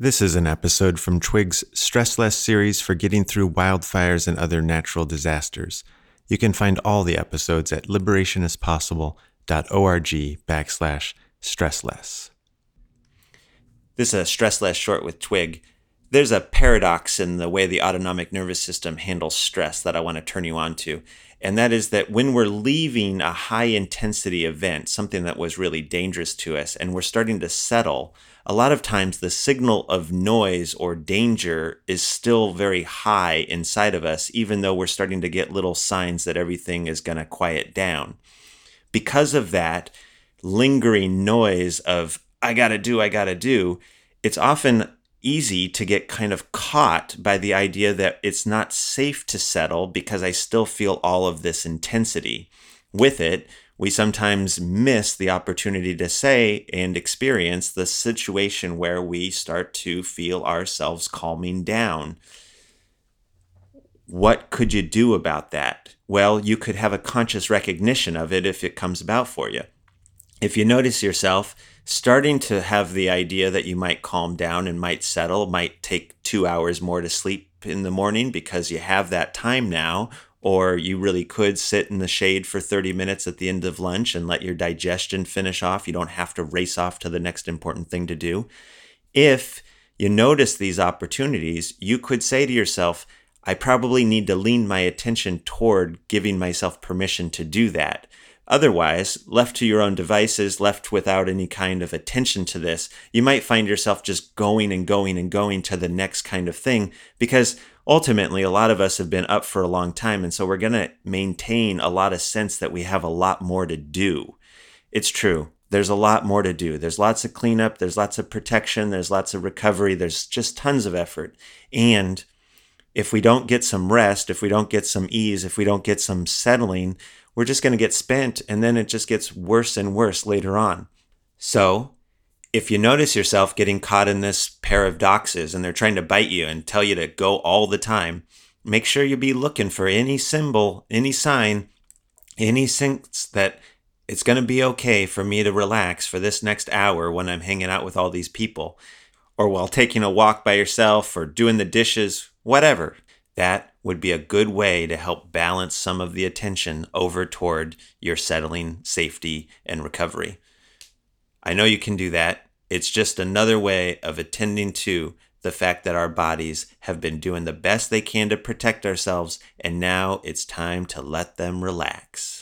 This is an episode from Twig's Stress Less series for getting through wildfires and other natural disasters. You can find all the episodes at liberationispossible.org backslash stressless. This is a Stress Less short with Twig. There's a paradox in the way the autonomic nervous system handles stress that I want to turn you on to. And that is that when we're leaving a high intensity event, something that was really dangerous to us, and we're starting to settle, a lot of times the signal of noise or danger is still very high inside of us, even though we're starting to get little signs that everything is going to quiet down. Because of that lingering noise of, I gotta do, I gotta do, it's often easy to get kind of caught by the idea that it's not safe to settle because I still feel all of this intensity. With it, we sometimes miss the opportunity to say and experience the situation where we start to feel ourselves calming down. What could you do about that? Well, you could have a conscious recognition of it if it comes about for you. If you notice yourself starting to have the idea that you might calm down and might settle, might take two hours more to sleep in the morning because you have that time now, or you really could sit in the shade for 30 minutes at the end of lunch and let your digestion finish off. You don't have to race off to the next important thing to do. If you notice these opportunities, you could say to yourself, I probably need to lean my attention toward giving myself permission to do that. Otherwise, left to your own devices, left without any kind of attention to this, you might find yourself just going and going and going to the next kind of thing because ultimately a lot of us have been up for a long time. And so we're going to maintain a lot of sense that we have a lot more to do. It's true. There's a lot more to do. There's lots of cleanup, there's lots of protection, there's lots of recovery, there's just tons of effort. And if we don't get some rest, if we don't get some ease, if we don't get some settling, we're just going to get spent and then it just gets worse and worse later on. So, if you notice yourself getting caught in this paradoxes and they're trying to bite you and tell you to go all the time, make sure you be looking for any symbol, any sign, any sense that it's going to be okay for me to relax for this next hour when I'm hanging out with all these people, or while taking a walk by yourself, or doing the dishes, whatever. That would be a good way to help balance some of the attention over toward your settling, safety, and recovery. I know you can do that. It's just another way of attending to the fact that our bodies have been doing the best they can to protect ourselves, and now it's time to let them relax.